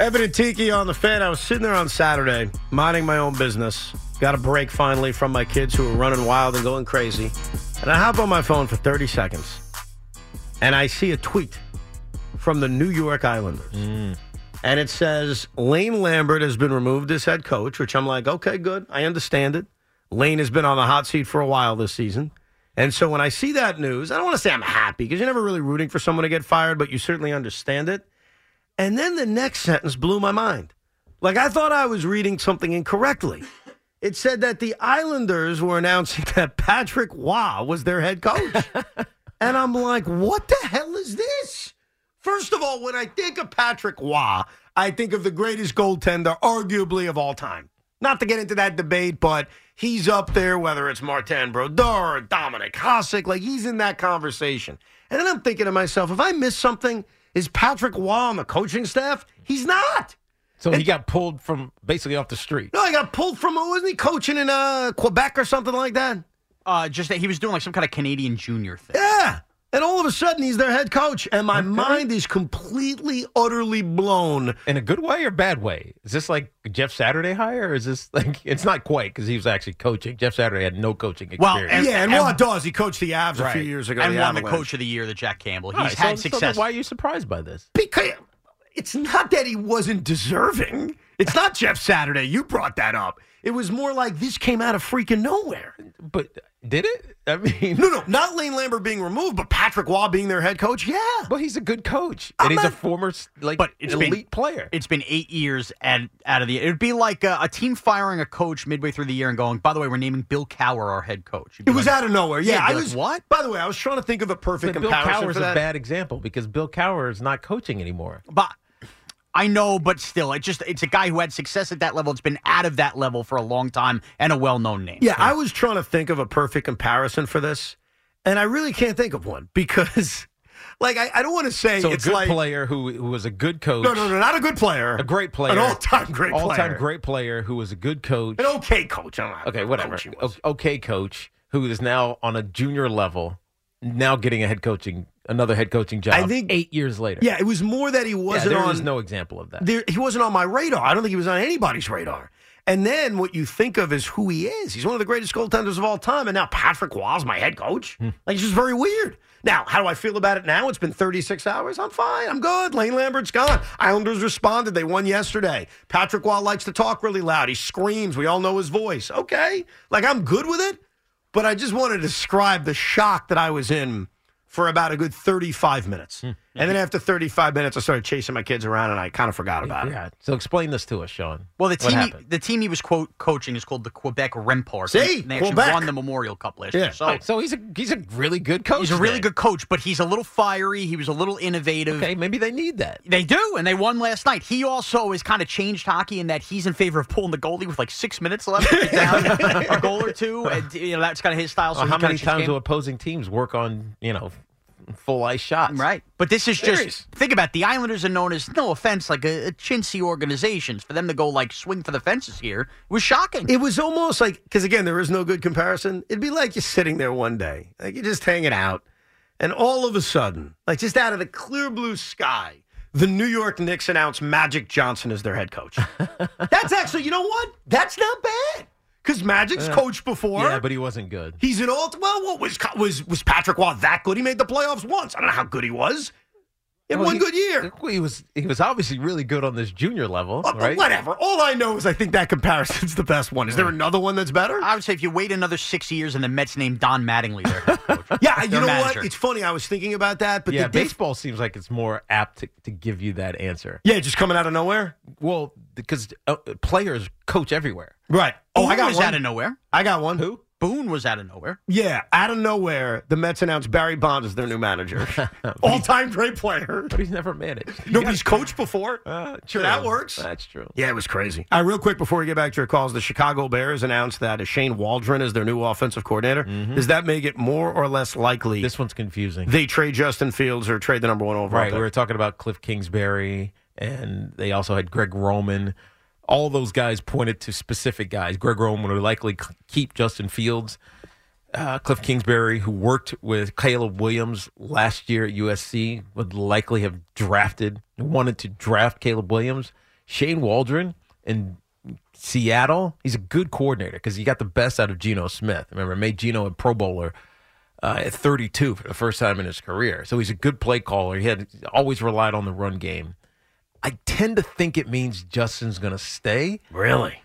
Evan and Tiki on the fan. I was sitting there on Saturday, minding my own business. Got a break finally from my kids who were running wild and going crazy. And I hop on my phone for 30 seconds. And I see a tweet from the New York Islanders. Mm. And it says Lane Lambert has been removed as head coach, which I'm like, okay, good. I understand it. Lane has been on the hot seat for a while this season. And so when I see that news, I don't want to say I'm happy because you're never really rooting for someone to get fired, but you certainly understand it. And then the next sentence blew my mind. Like I thought I was reading something incorrectly. It said that the Islanders were announcing that Patrick Roy was their head coach. and I'm like, what the hell is this? First of all, when I think of Patrick Roy, I think of the greatest goaltender, arguably of all time. Not to get into that debate, but he's up there, whether it's Martin Brodeur or Dominic Hasek, like he's in that conversation. And then I'm thinking to myself, if I miss something, is Patrick Roy on the coaching staff? He's not. So he got pulled from basically off the street. No, he got pulled from, wasn't he coaching in uh, Quebec or something like that? Uh, just that he was doing like some kind of Canadian junior thing. Yeah. And all of a sudden, he's their head coach. And my mind is completely, utterly blown. In a good way or bad way? Is this like Jeff Saturday hire, or is this like it's not quite because he was actually coaching. Jeff Saturday had no coaching Well, experience. and- yeah, and, and- Roy does. He coached the Avs a few years ago. and the won the coach of the year, the Jack Campbell. He's All right, had so- so success. why are you surprised by this? Because it's not that he wasn't deserving. It's not Jeff Saturday. You brought that up. It was more like this came out of freaking nowhere. But did it? I mean, No, no, not Lane Lambert being removed, but Patrick Roy being their head coach. Yeah. but he's a good coach, I'm and he's a former like But it's elite been- player. It's been eight years and out of the. It would be like a, a team firing a coach midway through the year and going, "By the way, we're naming Bill Cowher our head coach." You'd be It was out of nowhere. Yeah, Yeah, I you'd was. like, "What?" By the way, I was trying to think of a perfect But Bill comparison Cowher's for a bad example because Bill Cowher is not coaching anymore. But I know, but still, it just it's a guy who had success at that level. It's been out of that level for a long time and a well-known name. Yeah, I was trying to think of a perfect comparison for this, and I really can't think of one because, like, I, I don't want to say So a it's good like player who who was a good coach. no, no, no, not a good player, A great player. an all-time great all-time player, great player who was a good coach. an okay coach. I don't know Okay, whatever. coach he was. O- Okay, coach who is now on a junior level, now getting a head coaching, another head coaching job. I think- eight years later. Yeah, it was more that he wasn't there on. is no example of that. there, he wasn't on my radar. I don't think he was on anybody's radar. And then what you think of is who he is. He's one of the greatest goaltenders of all time. And now Patrick Roy's my head coach. Hmm. Like, it's just very weird. Now, how do I feel about it now? It's been 36 hours. I'm fine. I'm good. Lane Lambert's gone. Islanders responded. They won yesterday. Patrick Roy likes to talk really loud. He screams. We all know his voice. Okay. Like, I'm good with it. But I just want to describe the shock that I was in for about a good 35 minutes. Hmm. And then after 35 minutes, I started chasing my kids around and I kind of forgot about it. yeah. So explain this to us, Sean. Well, the What team he, happened? the team he was quote coaching is called the Quebec Remparts. See? and they actually Quebec. won the Memorial Cup last year. So Right, so he's a he's a really good coach. he's a really then. good coach, but he's a little fiery. He was a little innovative. Okay, maybe they need that. They do, and they won last night. He also has kind of changed hockey in that he's in favor of pulling the goalie with like six minutes left to get down a goal or two, and you know that's kind of his style. So Well, he how kinda many just times came- do opposing teams work on you know full ice shots? Right. But this is just Serious. think about it. the Islanders are known as no offense, like a, a chintzy organizations. For them to go like swing for the fences here was shocking. It was almost like, because again, there is no good comparison. It'd be like you're sitting there one day, like you're just hanging out, and all of a sudden, like just out of the clear blue sky, the New York Knicks announce Magic Johnson as their head coach. That's actually, you know what? That's not bad. Because Magic's coached before. Yeah, but he wasn't good. He's an all. Well, what was was was Patrick Roy that good? He made the playoffs once. I don't know how good he was. He had Well, one he- good year. He was he was obviously really good on this junior level, Uh, right? Whatever. All I know is I think that comparison's the best one. Is there another one that's better? I would say if you wait another six years and the Mets name Don Mattingly their coach. Yeah, you Their know manager. what? It's funny. I was thinking about that, but yeah, the diff- baseball seems like it's more apt to, to give you that answer. yeah, just coming out of nowhere. Well, because uh, players coach everywhere. Right. Oh, I got was one. out of nowhere. I got one. Who? Boone was out of nowhere. Yeah, out of nowhere, the Mets announced Barry Bonds as their new manager. All-time great player. But he's never managed. Nobody's coached before. Uh, So that works. That's true. Yeah, it was crazy. All right, real quick before we get back to your calls, the Chicago Bears announced that Shane Waldron is their new offensive coordinator. Does that make it more or less likely Mm-hmm. This one's confusing. they trade Justin Fields or trade the number one overall? Right. pick? We were talking about Cliff Kingsbury, and they also had Greg Roman. All those guys pointed to specific guys. Greg Roman would likely keep Justin Fields. Uh, Cliff Kingsbury, who worked with Caleb Williams last year at USC, would likely have drafted, wanted to draft Caleb Williams. Shane Waldron in Seattle, he's a good coordinator because he got the best out of Geno Smith. Remember, made Geno a Pro Bowler uh, at 32 for the first time in his career. So he's a good play caller. He had always relied on the run game. I tend to think it means Justin's going to stay really?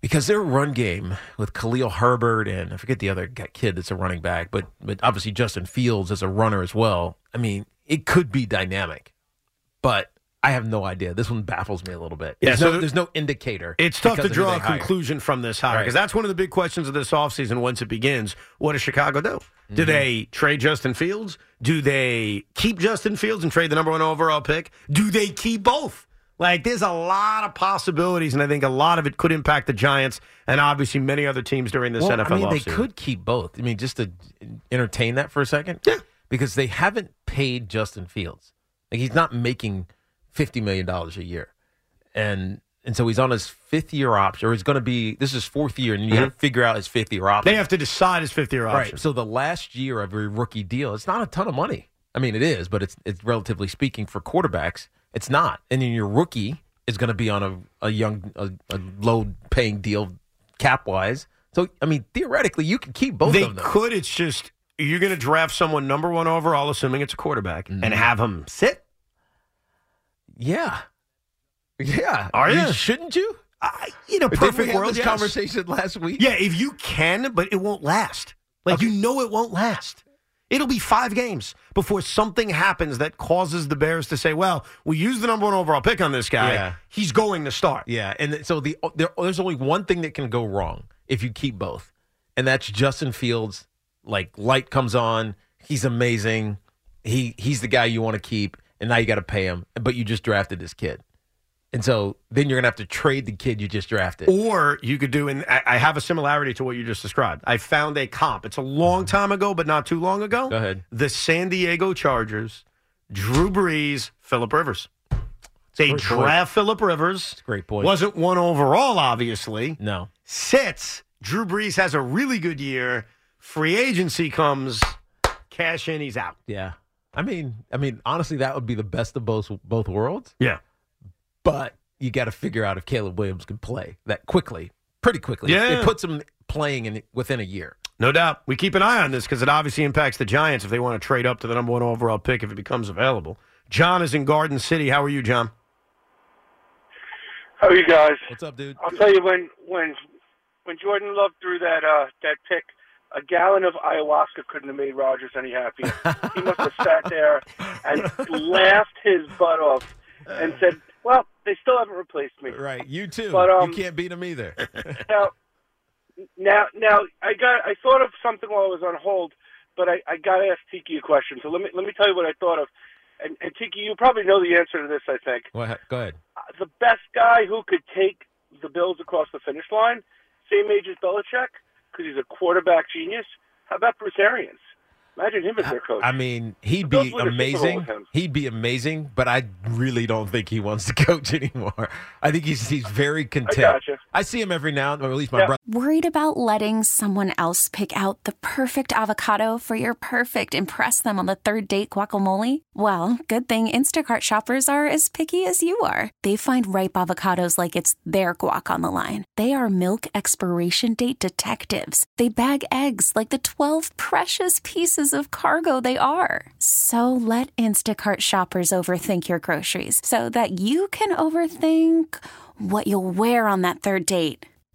because their run game with Khalil Herbert and I forget the other kid that's a running back, but but obviously Justin Fields as a runner as well. I mean, it could be dynamic, but I have no idea. This one baffles me a little bit. Yeah, there's, so no, there's no indicator. It's tough to draw a hire. conclusion from this hire Right. because that's one of the big questions of this offseason once it begins. What does Chicago do? Do Mm-hmm. they trade Justin Fields? Do they keep Justin Fields and trade the number one overall pick? Do they keep both? Like, there's a lot of possibilities, and I think a lot of it could impact the Giants and obviously many other teams during this Well, NFL I mean, they could keep both. I mean, just to entertain that for a second. Yeah. Because they haven't paid Justin Fields. Like he's not making fifty million dollars a year, and and so he's on his fifth year option, or he's going to be. This is fourth year, and you have to figure out his fifth year option. They have to decide his fifth year option. right. So the last year of a rookie deal, it's not a ton of money. I mean, it is, but it's it's relatively speaking for quarterbacks, it's not. And then your rookie is going to be on a a young a, a low paying deal cap wise. So I mean, theoretically, you could keep both they of them. They could. It's just you're going to draft someone number one overall, assuming it's a quarterback, Mm-hmm. and have him sit. Yeah. Yeah. Are You- Shouldn't you? I, in a perfect world, this yes. conversation last week. Yeah, if you can, but it won't last. Like you know, it won't last. It'll be five games before something happens that causes the Bears to say, "Well, we used the number one overall pick on this guy. Yeah. He's going to start." Yeah, and so the there, there's only one thing that can go wrong if you keep both, and that's Justin Fields. Like light comes on, he's amazing. He he's the guy you want to keep, and now you got to pay him, but you just drafted this kid, and so then you're gonna have to trade the kid you just drafted. Or you could do, and I have a similarity to what you just described. I found a comp. It's a long mm-hmm. time ago, but not too long ago. Go ahead. The San Diego Chargers, Drew Brees, Philip Rivers. They great draft Philip Rivers. a great point. Wasn't one overall, obviously. No, sits. Drew Brees has a really good year. Free agency comes, cash in, he's out. yeah. I mean, I mean, honestly, that would be the best of both both worlds. Yeah. but you got to figure out if Caleb Williams can play that quickly, pretty quickly. Yeah. it puts him playing in within a year. No doubt. We keep an eye on this because it obviously impacts the Giants if they want to trade up to the number one overall pick if it becomes available. John is in Garden City. How are you, John? How are you guys? What's up, dude? I'll tell you when when when Jordan Love threw that uh that pick, a gallon of ayahuasca couldn't have made Rodgers any happier. he must have sat there and laughed his butt off and said, "Well, they still haven't replaced me." Right, you too. But, um, you can't beat him either. Now, now, now, I got I thought of something while I was on hold, but I, I got to ask Tiki a question. So let me let me tell you what I thought of. And, and Tiki, you probably know the answer to this. I think Well, go ahead. Uh, the best guy who could take the Bills across the finish line, same age as Belichick, because he's a quarterback genius. How about Bruce Arians? Imagine him as their coach. I mean, he'd be win a Super Bowl amazing. He'd be amazing, but I really don't think he wants to coach anymore. I think he's he's very content. gotcha. I see him every now and then, or at least my Yeah. brother. Worried about letting someone else pick out the perfect avocado for your perfect impress them on the third date guacamole? Well, good thing Instacart shoppers are as picky as you are. They find ripe avocados like it's their guac on the line. They are milk expiration date detectives. They bag eggs like the 12 precious pieces pieces of cargo they are. So let Instacart shoppers overthink your groceries so that you can overthink what you'll wear on that third date.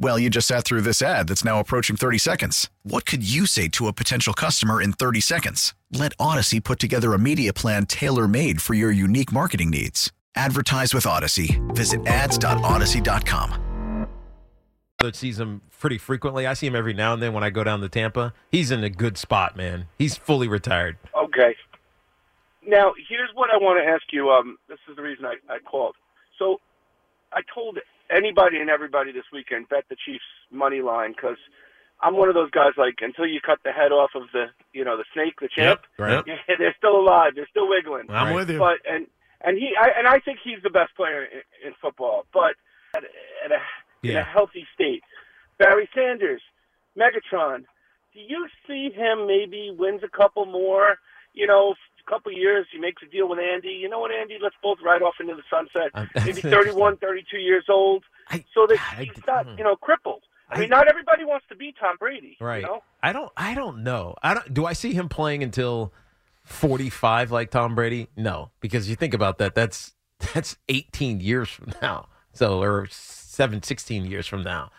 Well, you just sat through this ad that's now approaching 30 seconds. What could you say to a potential customer in 30 seconds? Let Audacy put together a media plan tailor made for your unique marketing needs. Advertise with Audacy. Visit ads.audacy.com. that sees him pretty frequently. I see him every now and then when I go down to Tampa. He's in a good spot, man. He's fully retired. Okay. Now, here's what I want to ask you. Um, this is the reason I, I called. So, I told anybody and everybody this weekend bet the Chiefs money line because I'm one of those guys like until you cut the head off of the you know the snake, the chimp, right. yeah, they're still alive. They're still wiggling. I'm with you. But and and he I, and I think he's the best player in, in football, but at, at a in a healthy state. Barry Sanders, Megatron. Do you see him maybe wins a couple more? You know, a couple years. He makes a deal with Andy. You know what, Andy? Let's both ride off into the sunset. Um, maybe 31, 32 years old, so that I- he's not hmm. you know crippled. I mean, not everybody wants to be Tom Brady. Right. You know? I don't. I don't know. I don't. Do I see him playing until forty-five like Tom Brady? No, because you think about that. That's that's eighteen years from now. So or seven, 16 years from now.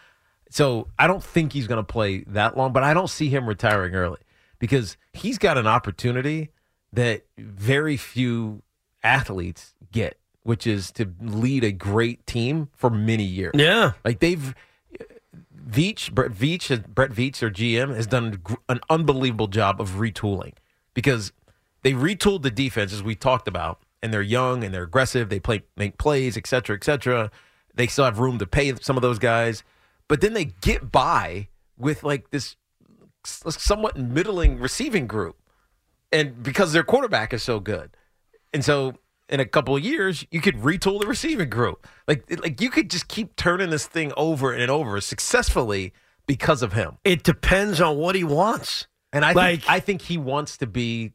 So I don't think he's going to play that long. But I don't see him retiring early because he's got an opportunity that very few athletes get, which is to lead a great team for many years. Yeah. Like they've Veach, Brett Veach, Brett Veach, or GM, has done an unbelievable job of retooling because they retooled the defense as we talked about, and they're young and they're aggressive. They play, make plays, et cetera, et cetera. They still have room to pay some of those guys, but then they get by with like this somewhat middling receiving group, and because their quarterback is so good, and so in a couple of years you could retool the receiving group. Like like you could just keep turning this thing over and over successfully because of him. It depends on what he wants. And I Like- think I think he wants to be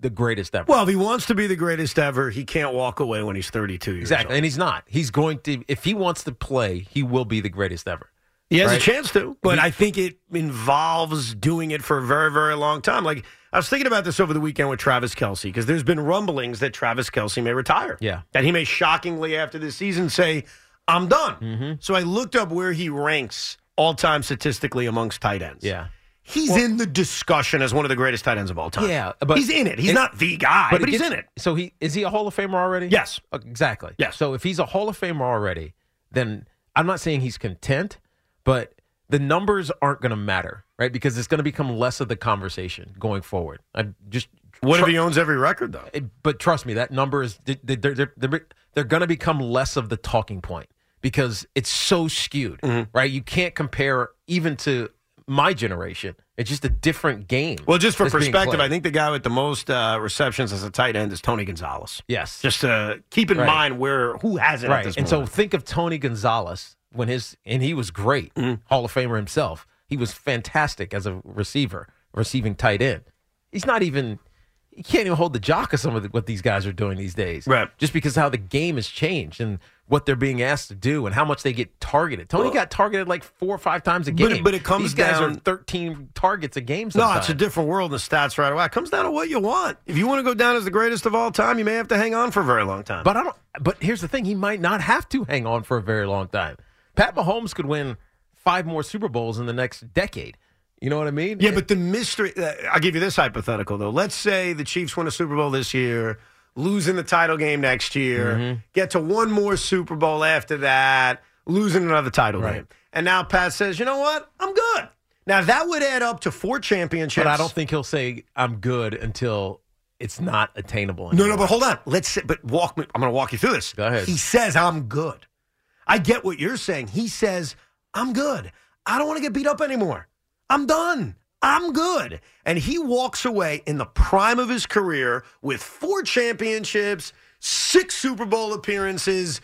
the greatest ever. Well, if he wants to be the greatest ever, he can't walk away when he's 32 years exactly, old. and he's not. He's going to if he wants to play, he will be the greatest ever. He has Right? a chance to, but He- I think it involves doing it for a very, very long time. Like I was thinking about this over the weekend with Travis Kelce because there's been rumblings that Travis Kelce may retire. Yeah. that he may shockingly after this season say, "I'm done." Mm-hmm. So I looked up where he ranks all time statistically amongst tight ends. Yeah. He's in the discussion as one of the greatest tight ends of all time. Yeah, but he's in it. He's it- not the guy, but, it he's gets- in it. So he is he a Hall of Famer already? Yes. Uh, exactly. Yes. So if he's a Hall of Famer already, then I'm not saying he's content, but the numbers aren't going to matter, right? Because it's going to become less of the conversation going forward. I just What if he owns every record though? it- but trust me, that number is they're they're they're, they're going to become less of the talking point because it's so skewed, Mm-hmm. right? You can't compare even to my generation. It's just a different game. Well, just for perspective. I think the guy with the most uh, receptions as a tight end is Tony Gonzalez. yes, Just to keep in Right. mind where who has it at right. And so think of Tony Gonzalez when his and he was great, Mm-hmm. Hall of Famer himself. He was fantastic as a receiver, receiving tight end. He's not even. He can't even hold the jock of some of the, what these guys are doing these days. Right. Just because how the game has changed and what they're being asked to do and how much they get targeted. Tony Well- got targeted like four or five times a But it- game. but it comes These guys down- are 13 targets a game no, it's a different world. The stats right away. It comes down to what you want. If you want to go down as the greatest of all time, you may have to hang on for a very long time. But I don't. But here's the thing: he might not have to hang on for a very long time. Pat Mahomes could win five more Super Bowls in the next decade. You know what I mean? yeah, but the mystery. Uh, I'll give you this hypothetical though. Let's say the Chiefs win a Super Bowl this year. losing the title game next year, Mm-hmm. get to one more Super Bowl after that, losing another title Right. game. And now Pat says, you know what? I'm good. Now that would add up to four championships. But I don't think he'll say I'm good until it's not attainable. No, Anymore. no, but hold on. Let's but walk me. I'm going to walk you through this. Go ahead. He says I'm good. I get what you're saying. He says I'm good. I don't want to get beat up anymore. I'm done. I'm good. And he walks away in the prime of his career with four championships, six Super Bowl appearances.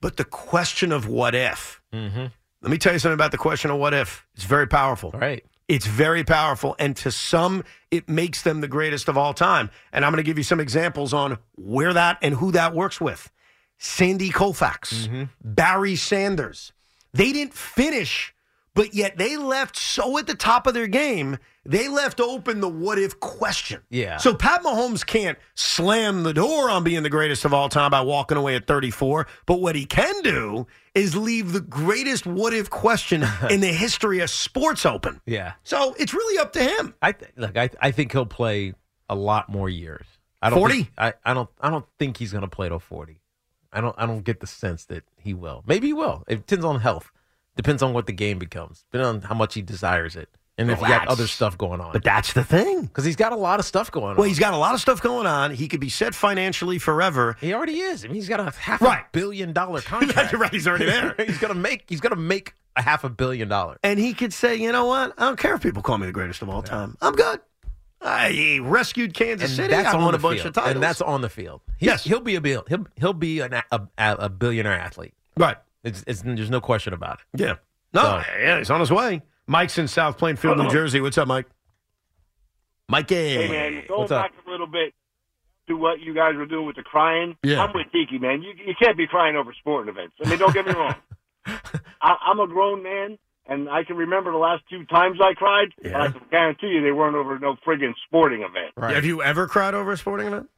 But the question of what if? Mm-hmm. Let me tell you something about the question of what if. It's very powerful. Right. It's very powerful. And to some, it makes them the greatest of all time. And I'm going to give you some examples on where that and who that works with. Sandy Koufax, mm-hmm. Barry Sanders. They didn't finish, but yet they left so at the top of their game, they left open the what if question. Yeah. So Pat Mahomes can't slam the door on being the greatest of all time by walking away at 34, but what he can do is leave the greatest what if question in the history of sports open. Yeah. So it's really up to him. I th- look. I I think he'll play a lot more years. I don't 40? think- I, I don't. I don't think he's going to play till forty. I don't. I don't get the sense that he will. Maybe he will. It depends on health. Depends on what the game becomes. Depends on how much he desires it, and if Well, he got other stuff going on. But that's the thing. Because he's got a lot of stuff going on. Well, he's got a lot of stuff going on. He could be set financially forever. He already is. I mean, he's got a half Right. a billion dollar contract. Right. He's already there. he's gonna make. He's gonna make a half a billion dollars. And he could say, you know what? I don't care if people call me the greatest of all time. I'm good. I rescued Kansas And City. that's I on won the a bunch field. of titles. And that's on the field. He, Yes. he'll be a bill. He'll he'll be an, a, a, a billionaire athlete. right. It's, it's there's no question about it. Yeah. No, So- yeah, he's on his way. Mike's in South Plainfield, New Jersey. What's up, Mike? Mikey. Hey man, going What's up? back a little bit to what you guys were doing with the crying. Yeah. I'm with Tiki, man. You you can't be crying over sporting events. I mean, don't get me wrong. I, I'm a grown man, and I can remember the last two times I cried. Yeah. And I can guarantee you they weren't over no friggin' sporting event. Right. Have you ever cried over a sporting event?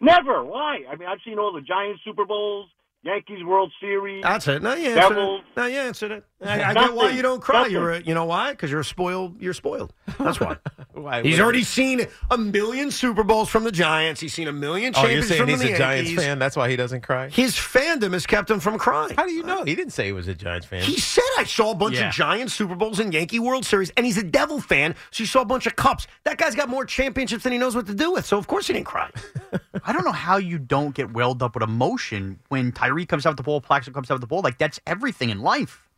Never. Why? I mean, I've seen all the Giants Super Bowls, Yankees World Series. That's it. No, you answered Devils. it. No, you answered it. I, I get why you don't cry. Nothing. You're, a, you know why? Because you're a spoiled. You're spoiled. That's why. Why, He's what- already seen a million Super Bowls from the Giants. He's seen a million Oh, you're championships saying from he's the a Giants fan? That's why he doesn't cry. His fandom has kept him from crying. How do you know? He didn't say he was a Giants fan. He said I saw a bunch Yeah. of Giants Super Bowls and Yankee World Series, and he's a Devil fan, so he saw a bunch of cups. That guy's got more championships than he knows what to do with, so of course he didn't cry. I don't know how you don't get welled up with emotion when Tyree comes out with the ball, Plaxico comes out with the ball. Like that's everything in life.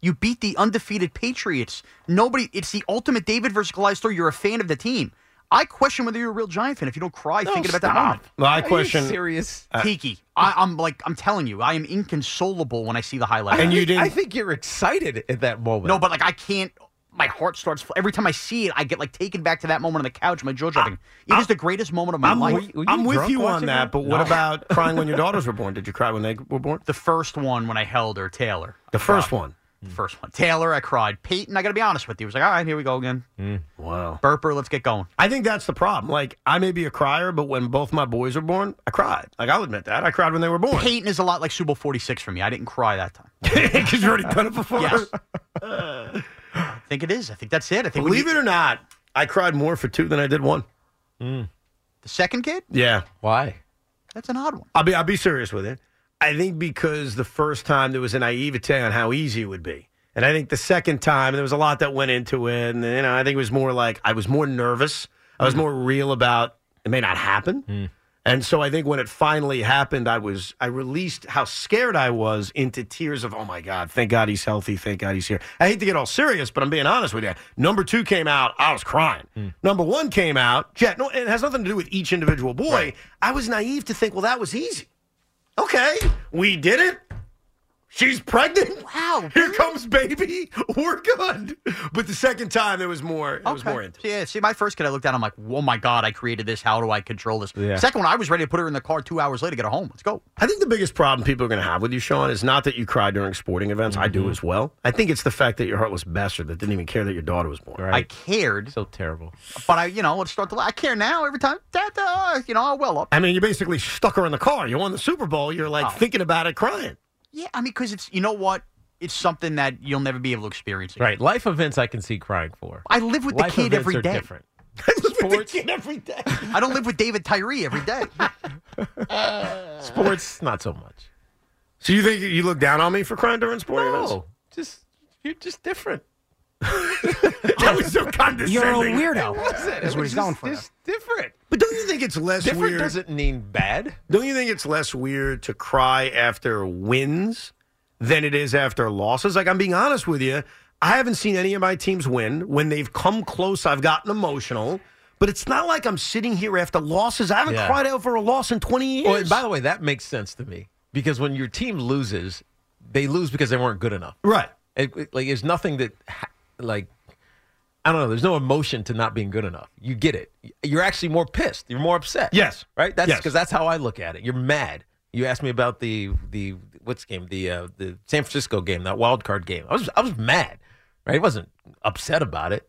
You beat the undefeated Patriots. Nobody. It's the ultimate David versus Goliath story. You're a fan of the team. I question whether you're a real Giant fan if you don't cry thinking about that moment. Well, I Are you question. Uh, serious? Tiki, I, I'm like I'm telling you, I am inconsolable when I see the highlight. And you didn't. think you're excited at that moment. No, but like I can't. My heart starts fl- every time I see it. I get like taken back to that moment on the couch. My jaw dropping. Ah, it is ah, the greatest moment of my I'm, life. with- were you I'm with you on that, that? but what No. about crying when your daughters were born? Did you cry when they were born? the first one when I held her, Taylor. The first one. The first one. Taylor, I cried. Peyton, I got to be honest with you, It was like, all right, here we go again. Mm. Wow. Burper, let's get going. I think that's the problem. Like, I may be a crier, but when both my boys were born, I cried. Like, I'll admit that. I cried when they were born. Peyton is a lot like Super 46 for me. I didn't cry that time. Because you've already done it before. Yes. Uh. I think it is. I think that's it. I think Believe you- it or not, I cried more for two than I did one. Mm. the second kid, Yeah. why? that's an odd one. I'll be I'll be serious with it. I think because the first time there was a naivete on how easy it would be. And I think the second time there was a lot that went into it. And you know, I think it was more like I was more nervous. I was mm. more real about it may not happen. Mm. And so I think when it finally happened, I was I released how scared I was into tears of oh my God, thank God he's healthy, thank God he's here. I hate to get all serious, but I'm being honest with you. Number two came out, I was crying. Hmm. Number one came out, Jet. No, it has nothing to do with each individual boy. I was naive to think, well, that was easy. Okay, we did it. She's pregnant. Wow, Here comes baby. We're good. But the second time, there was more. It was more into. it. Yeah, see, my first kid, I looked at, I'm like, oh my God, I created this. How do I control this? Yeah. Second one, I was ready to put her in the car two hours later, get her home. Let's go. I think the biggest problem people are going to have with you, Sean, is not that you cry during sporting events. I do as well. I think it's the fact that you're a heartless bastard that didn't even care that your daughter was born. I cared, so terrible. but I, you know, let's start the. I care now every time. Dad, uh, you know, I'll well up. I mean, you basically stuck her in the car. You won the Super Bowl. You're like Oh. thinking about it, crying. Yeah, I mean, because it's, you know what? It's something that you'll never be able to experience. again. Right. Life events I can see crying for. I live with the Life kid events every are day. different. sports, every day. I don't live with David Tyree every day. sports, not so much. So you think you look down on me for crying during sporting events? No, just you're just different. That was so condescending. You're a weirdo. It Is what was he's going for. just different. But don't you think it's less Different weird? doesn't mean bad. Don't you think it's less weird to cry after wins than it is after losses? Like I'm being honest with you, I haven't seen any of my teams win. When they've come close, I've gotten emotional. But it's not like I'm sitting here after losses. I haven't Yeah. cried out for a loss in 20 years. Well, by the way, that makes sense to me because when your team loses, they lose because they weren't good enough. right. It, it- like, there's nothing that, ha- like, I don't know. There's no emotion to not being good enough. You get it. You're actually more pissed. You're more upset. Yes. Right. That's Yes. because that's how I look at it. You're mad. You asked me about the the what's game the uh, the San Francisco game that wild card game. I was I was mad. Right. I wasn't upset about it,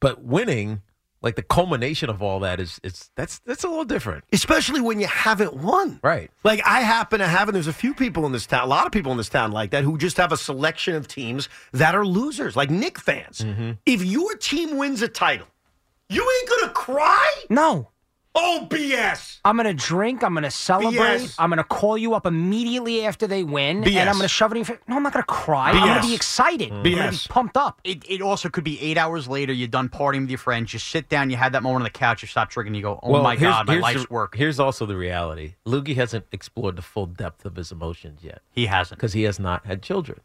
but winning. Like the culmination of all that is, it's that's that's a little different, Especially when you haven't won. right? Like I happen to have, and there's a few people in this town, a lot of people in this town like that, who just have a selection of teams that are losers, like Knick fans. Mm-hmm. If your team wins a title, you ain't gonna cry? No. Oh, BS. I'm going to drink. I'm going to celebrate. BS. I'm going to call you up immediately after they win. BS. And I'm going to shove it in your face. No, I'm not going to cry. I'm going to be excited. I'm going to be BS. pumped up. It, it also could be eight hours later. You're done partying with your friends. You sit down. You had that moment on the couch. You stop drinking. You go, "Oh my here's- god, my here's life's the, work." Here's also the reality: Loogie hasn't explored the full depth of his emotions yet He hasn't. because he has not had children,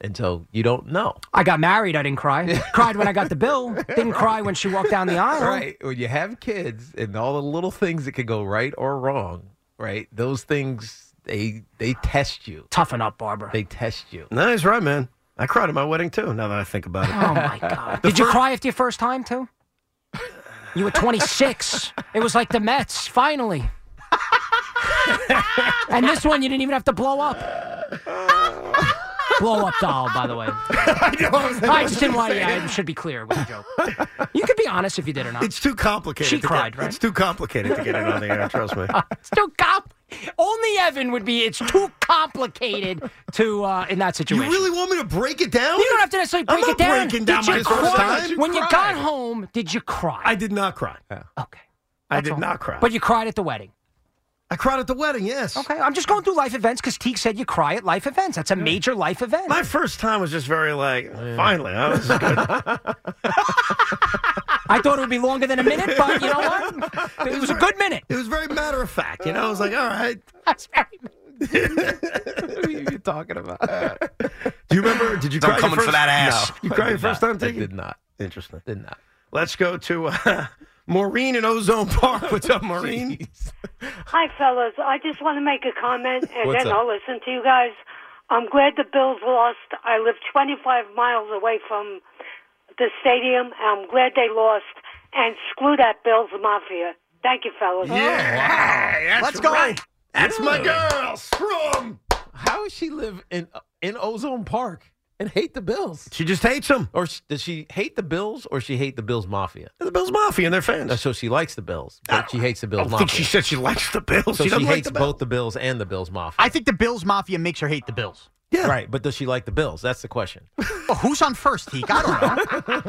and so you don't know. I got married. I didn't cry. Cried when I got the bill. Didn't cry when she walked down the aisle. Right when you have kids and all the little things that could go right or wrong, right? Those things they they test you. Toughen up, Barbara. They test you. No, he's right, man. I cried at my wedding too. Now that I think about it. Oh my God! Did you cry after your first time too? You were 26. it was like the Mets. Finally. and this one, you didn't even have to blow up. Blow up doll, by the way. I know. I, was, I just didn't want. Yeah, it should be clear. A joke. You could be honest if you did or not. It's too complicated. She to cried, get, right? It's too complicated to get it on the air. Trust me. It's too comp. Only Evan would be. It's too complicated to uh, in that situation. You really want me to break it down? You don't have to necessarily break I'm it down. breaking down did my you first cry? time. When you cried. got home, did you cry? I did not cry. okay. I did all. not cry. But you cried at the wedding. I cried at the wedding. Yes. Okay, I'm just going through life events because Teague said you cry at life events. That's a major life event. My first time was just very like, finally, that was good. I thought it would be longer than a minute, but you know what? It was a good minute. It was very matter of fact. You know, I was like, all right. That's very. what are you talking about? Do you remember? Did you I'm cry your coming for that ass. No. You I cried your first not. time, I did not. Interesting. Did not. Let's go to uh, Maureen in Ozone Park. What's up, Maureen? Hi, fellas. I just want to make a comment, and What's then up? I'll listen to you guys. I'm glad the Bills lost. I live 25 miles away from the stadium, and I'm glad they lost. And screw that Bills Mafia. Thank you, fellas. Oh, yeah. That's Let's go. right. That's my girl. Screw 'em. How does she live in in Ozone Park and hate the Bills? She just hates them. Or does she hate the Bills or she hate the Bills Mafia? The Bills Mafia and their fans. Uh, So she likes the Bills, but she hates the I Bills don't Mafia. think she said she likes the Bills. so she she, doesn't like hates the both the Bills and the Bills Mafia. I think the Bills Mafia makes her hate the Bills. Yeah. Right, but does she like the Bills? That's the question. Well, who's on first, Teak? I don't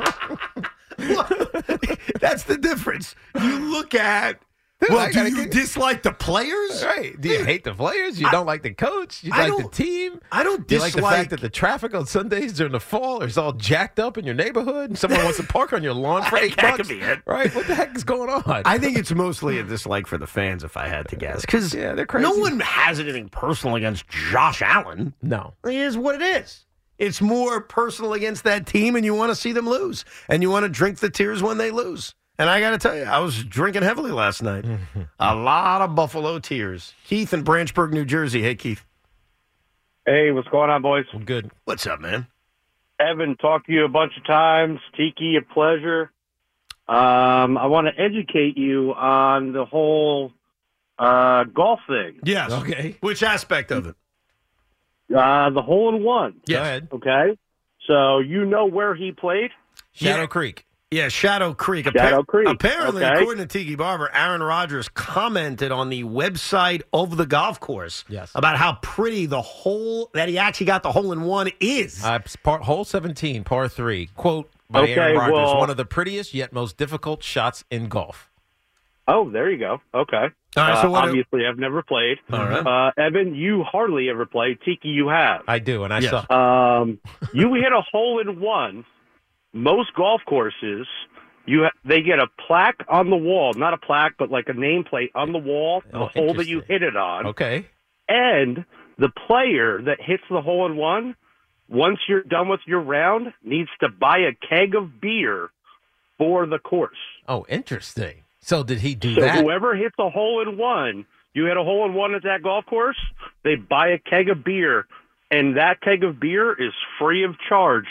know. That's the difference. You look at. Well, I do you get- dislike the players? Right. Do you hate the players? You don't like the coach? You I like the team? I don't Do you like the dislike- fact that the traffic on Sundays during the fall is all jacked up in your neighborhood and someone wants to park on your lawn for eight bucks? could be it. Right? What the heck is going on? I think it's mostly a dislike for the fans, if I had to guess. Because Yeah, they're crazy. no one has anything personal against Josh Allen. no. It is what it is. It's more personal against that team, and you want to see them lose, and you want to drink the tears when they lose. And I got to tell you, I was drinking heavily last night. a lot of Buffalo tears. Keith in Branchburg, New Jersey. Hey, Keith. Hey, what's going on, boys? Well, good. What's up, man? Evan, talked to you a bunch of times. Tiki, a pleasure. Um, I want to educate you on the whole uh, golf thing. Yes. Okay. Which aspect of it? Uh, the hole in one. Go ahead. Okay. So you know where he played? Shadow Yeah. Creek. Yeah, Shadow Creek. Shadow Creek, Apparently, okay. according to Tiki Barber, Aaron Rodgers commented on the website of the golf course Yes. about how pretty the hole that he actually got the hole in one is. Uh, it's par, hole 17, par 3. Quote by Okay, Aaron Rodgers, well- one of the prettiest yet most difficult shots in golf. Oh, there you go. Okay. All right, so Uh, what- obviously, I've never played. All right. Uh, Evan, you hardly ever played. Tiki, you have. I do, and I Yes. saw. Um, you hit a hole in one. Most golf courses, you ha- they get a plaque on the wall, not a plaque, but like a nameplate on the wall, oh, the Oh, hole that you hit it on. Okay. And the player that hits the hole in one, once you're done with your round, needs to buy a keg of beer for the course. Oh, interesting. So did he do So that? whoever hits a hole in one, you hit a hole in one at that golf course, they buy a keg of beer, and that keg of beer is free of charge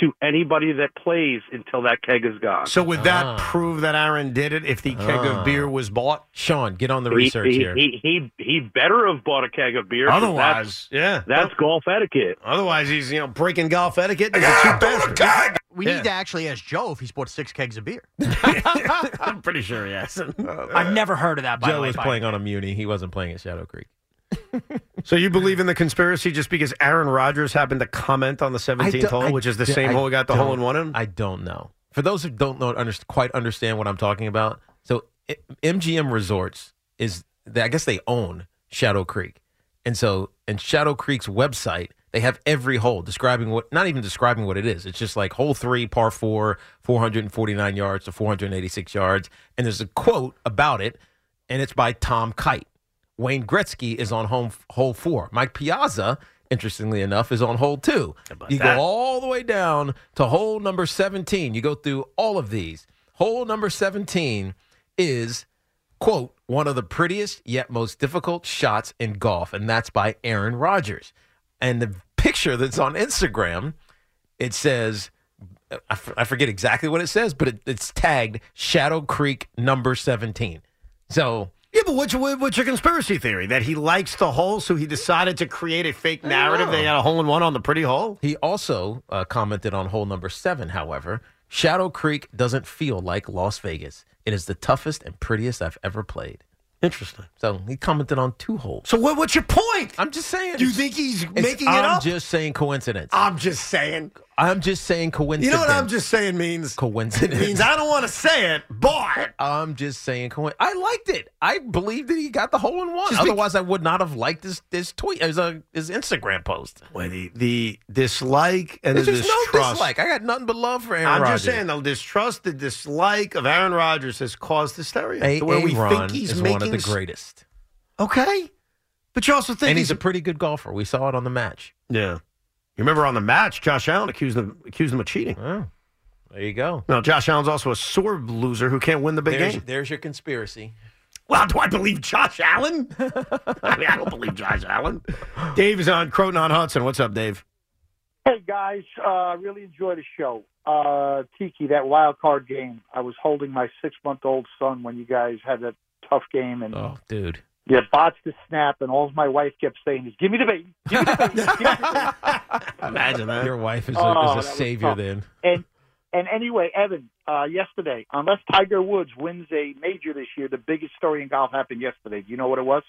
to anybody that plays until that keg is gone. So would that Ah. prove that Aaron did it if the keg Ah. of beer was bought? Sean, get on the He- research he, here. He, he he better have bought a keg of beer. Otherwise, yeah, that's, that's golf etiquette. Otherwise, he's you know breaking golf etiquette. He's a cheap. We Yeah. need to actually ask Joe if he's bought six kegs of beer. I'm pretty sure he has. I've never heard of that. By the Joe way, was by- playing on a Muni. He wasn't playing at Shadow Creek. So you believe in the conspiracy just because Aaron Rodgers happened to comment on the 17th hole, I which is the same I hole we got the hole in one in? I don't know. For those who don't know, under, quite understand what I'm talking about. So I- MGM Resorts is, they, I guess they own Shadow Creek, and so and Shadow Creek's website they have every hole describing what, not even describing what it is. It's just like hole three, par four, 449 yards to 486 yards, and there's a quote about it, and it's by Tom Kite. Wayne Gretzky is on home hole four. Mike Piazza, interestingly enough, is on hole two. You that? go all the way down to hole number 17. You go through all of these. Hole number 17 is, quote, one of the prettiest yet most difficult shots in golf, and that's by Aaron Rodgers. And the picture that's on Instagram, it says, I f- I forget exactly what it says, but it, it's tagged Shadow Creek number 17. So yeah, but what's, what- what's your conspiracy theory? That he likes the hole, so he decided to create a fake narrative that he had a hole in one on the pretty hole? He also uh, commented on hole number seven, however. Shadow Creek doesn't feel like Las Vegas. It is the toughest and prettiest I've ever played. Interesting. So he commented on two holes. So what, what's your point? I'm just saying. Do you think he's It's- making it I'm up? just saying coincidence. I'm just saying. I'm just saying coincidence. You know what I'm just saying means? coincidence. Means I don't want to say it, but I'm just saying coincidence. I liked it. I believe that he got the hole in one. Just be- Otherwise, I would not have liked this this tweet, his, uh, his Instagram post. Wait, the, the dislike and There's the just no dislike. I got nothing but love for Aaron I'm Rodgers. just saying the distrust, the dislike of Aaron Rodgers has caused hysteria. A- where we think he's is making one of the greatest. Okay, but you also think and he's a pretty good golfer. We saw it on the match. yeah. You remember on the match, Josh Allen accused him accused him of cheating. Oh, there you go. Now, Josh Allen's also a sore loser who can't win the big There's, game. there's your conspiracy. Well, do I believe Josh Allen? I mean, I don't believe Josh Allen. Dave is on Croton on Hudson. What's up, Dave? Hey guys, uh, really enjoy the show. Uh, Tiki, that wild card game. I was holding my six month old son when you guys had that tough game, and Oh, dude. You botched the snap, and all my wife kept saying is, "Give me the baby, give me the baby." Give me the baby. Imagine that. Your wife is a, Oh, is a savior then. And and anyway, Evan, uh, yesterday, unless Tiger Woods wins a major this year, the biggest story in golf happened yesterday. Do you know what it was?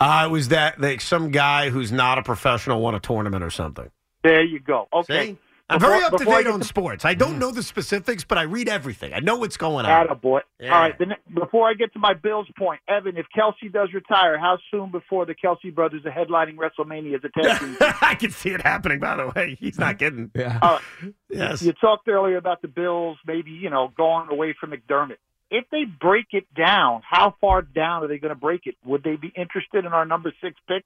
Uh, it was that like some guy who's not a professional won a tournament or something. There you go. Okay. See? I'm Before- very up to date on to- sports. I mm. don't know the specifics, but I read everything. I know what's going on. Attaboy. Yeah. All right. The, ne- before I get to my Bills point, Evan, if Kelce does retire, how soon before the Kelce brothers are headlining WrestleMania as a tag team? I can see it happening. By the way, he's not kidding. Yeah. All right. Yes. You talked earlier about the Bills, maybe you know going away from McDermott. If they break it down, how far down are they going to break it? Would they be interested in our number six pick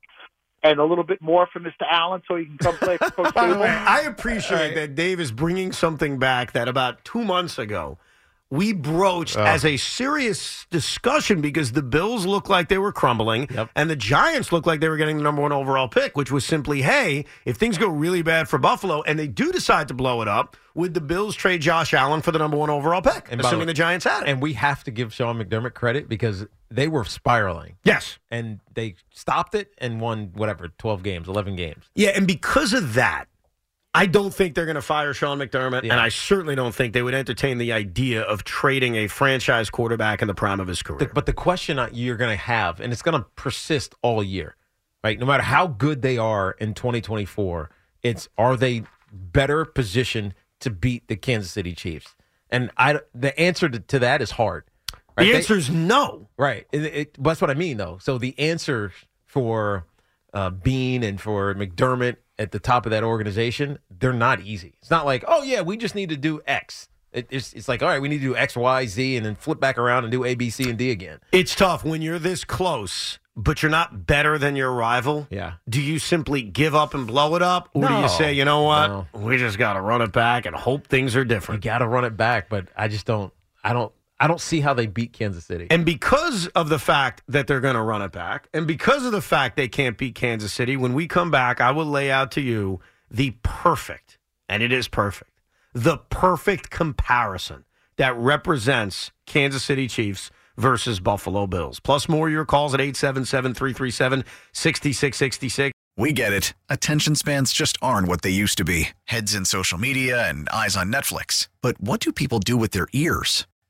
and a little bit more for Mr. Allen so he can come play for Coach By the way, I appreciate that Dave is bringing something back that about two months ago we broached Oh. as a serious discussion because the Bills looked like they were crumbling and the Giants looked like they were getting the number one overall pick, which was simply, hey, if things go really bad for Buffalo and they do decide to blow it up, would the Bills trade Josh Allen for the number one overall pick, And by assuming way- the Giants had it? And we have to give Sean McDermott credit because they were spiraling. Yes. And they stopped it and won whatever, 12 games, 11 games. Yeah, and because of that, I don't think they're going to fire Sean McDermott, Yeah. and I certainly don't think they would entertain the idea of trading a franchise quarterback in the prime of his career. The- but the question you're going to have, and it's going to persist all year, right? No matter how good they are in 2024, it's are they better positioned to beat the Kansas City Chiefs? And I, the answer to, to that is hard, Right? They- answer is no. Right. It, it, that's what I mean, though. So the answer for uh, Beane and for McDermott at the top of that organization, they're not easy. It's not like, oh yeah, we just need to do X. It, it's, it's like, all right, we need to do X, Y, Z, and then flip back around and do A, B, C, and D again. It's tough when you're this close, but you're not better than your rival. Yeah. Do you simply give up and blow it up? Or do you say, you know what? No. We just got to run it back and hope things are You different? got to run it back, but I just don't. I don't. I don't see how they beat Kansas City. And because of the fact that they're going to run it back, and because of the fact they can't beat Kansas City, when we come back, I will lay out to you the perfect, and it is perfect, the perfect comparison that represents Kansas City Chiefs versus Buffalo Bills. Plus more your calls at 877 337 6666. We get it. Attention spans just aren't what they used to be heads in social media and eyes on Netflix. But what do people do with their ears?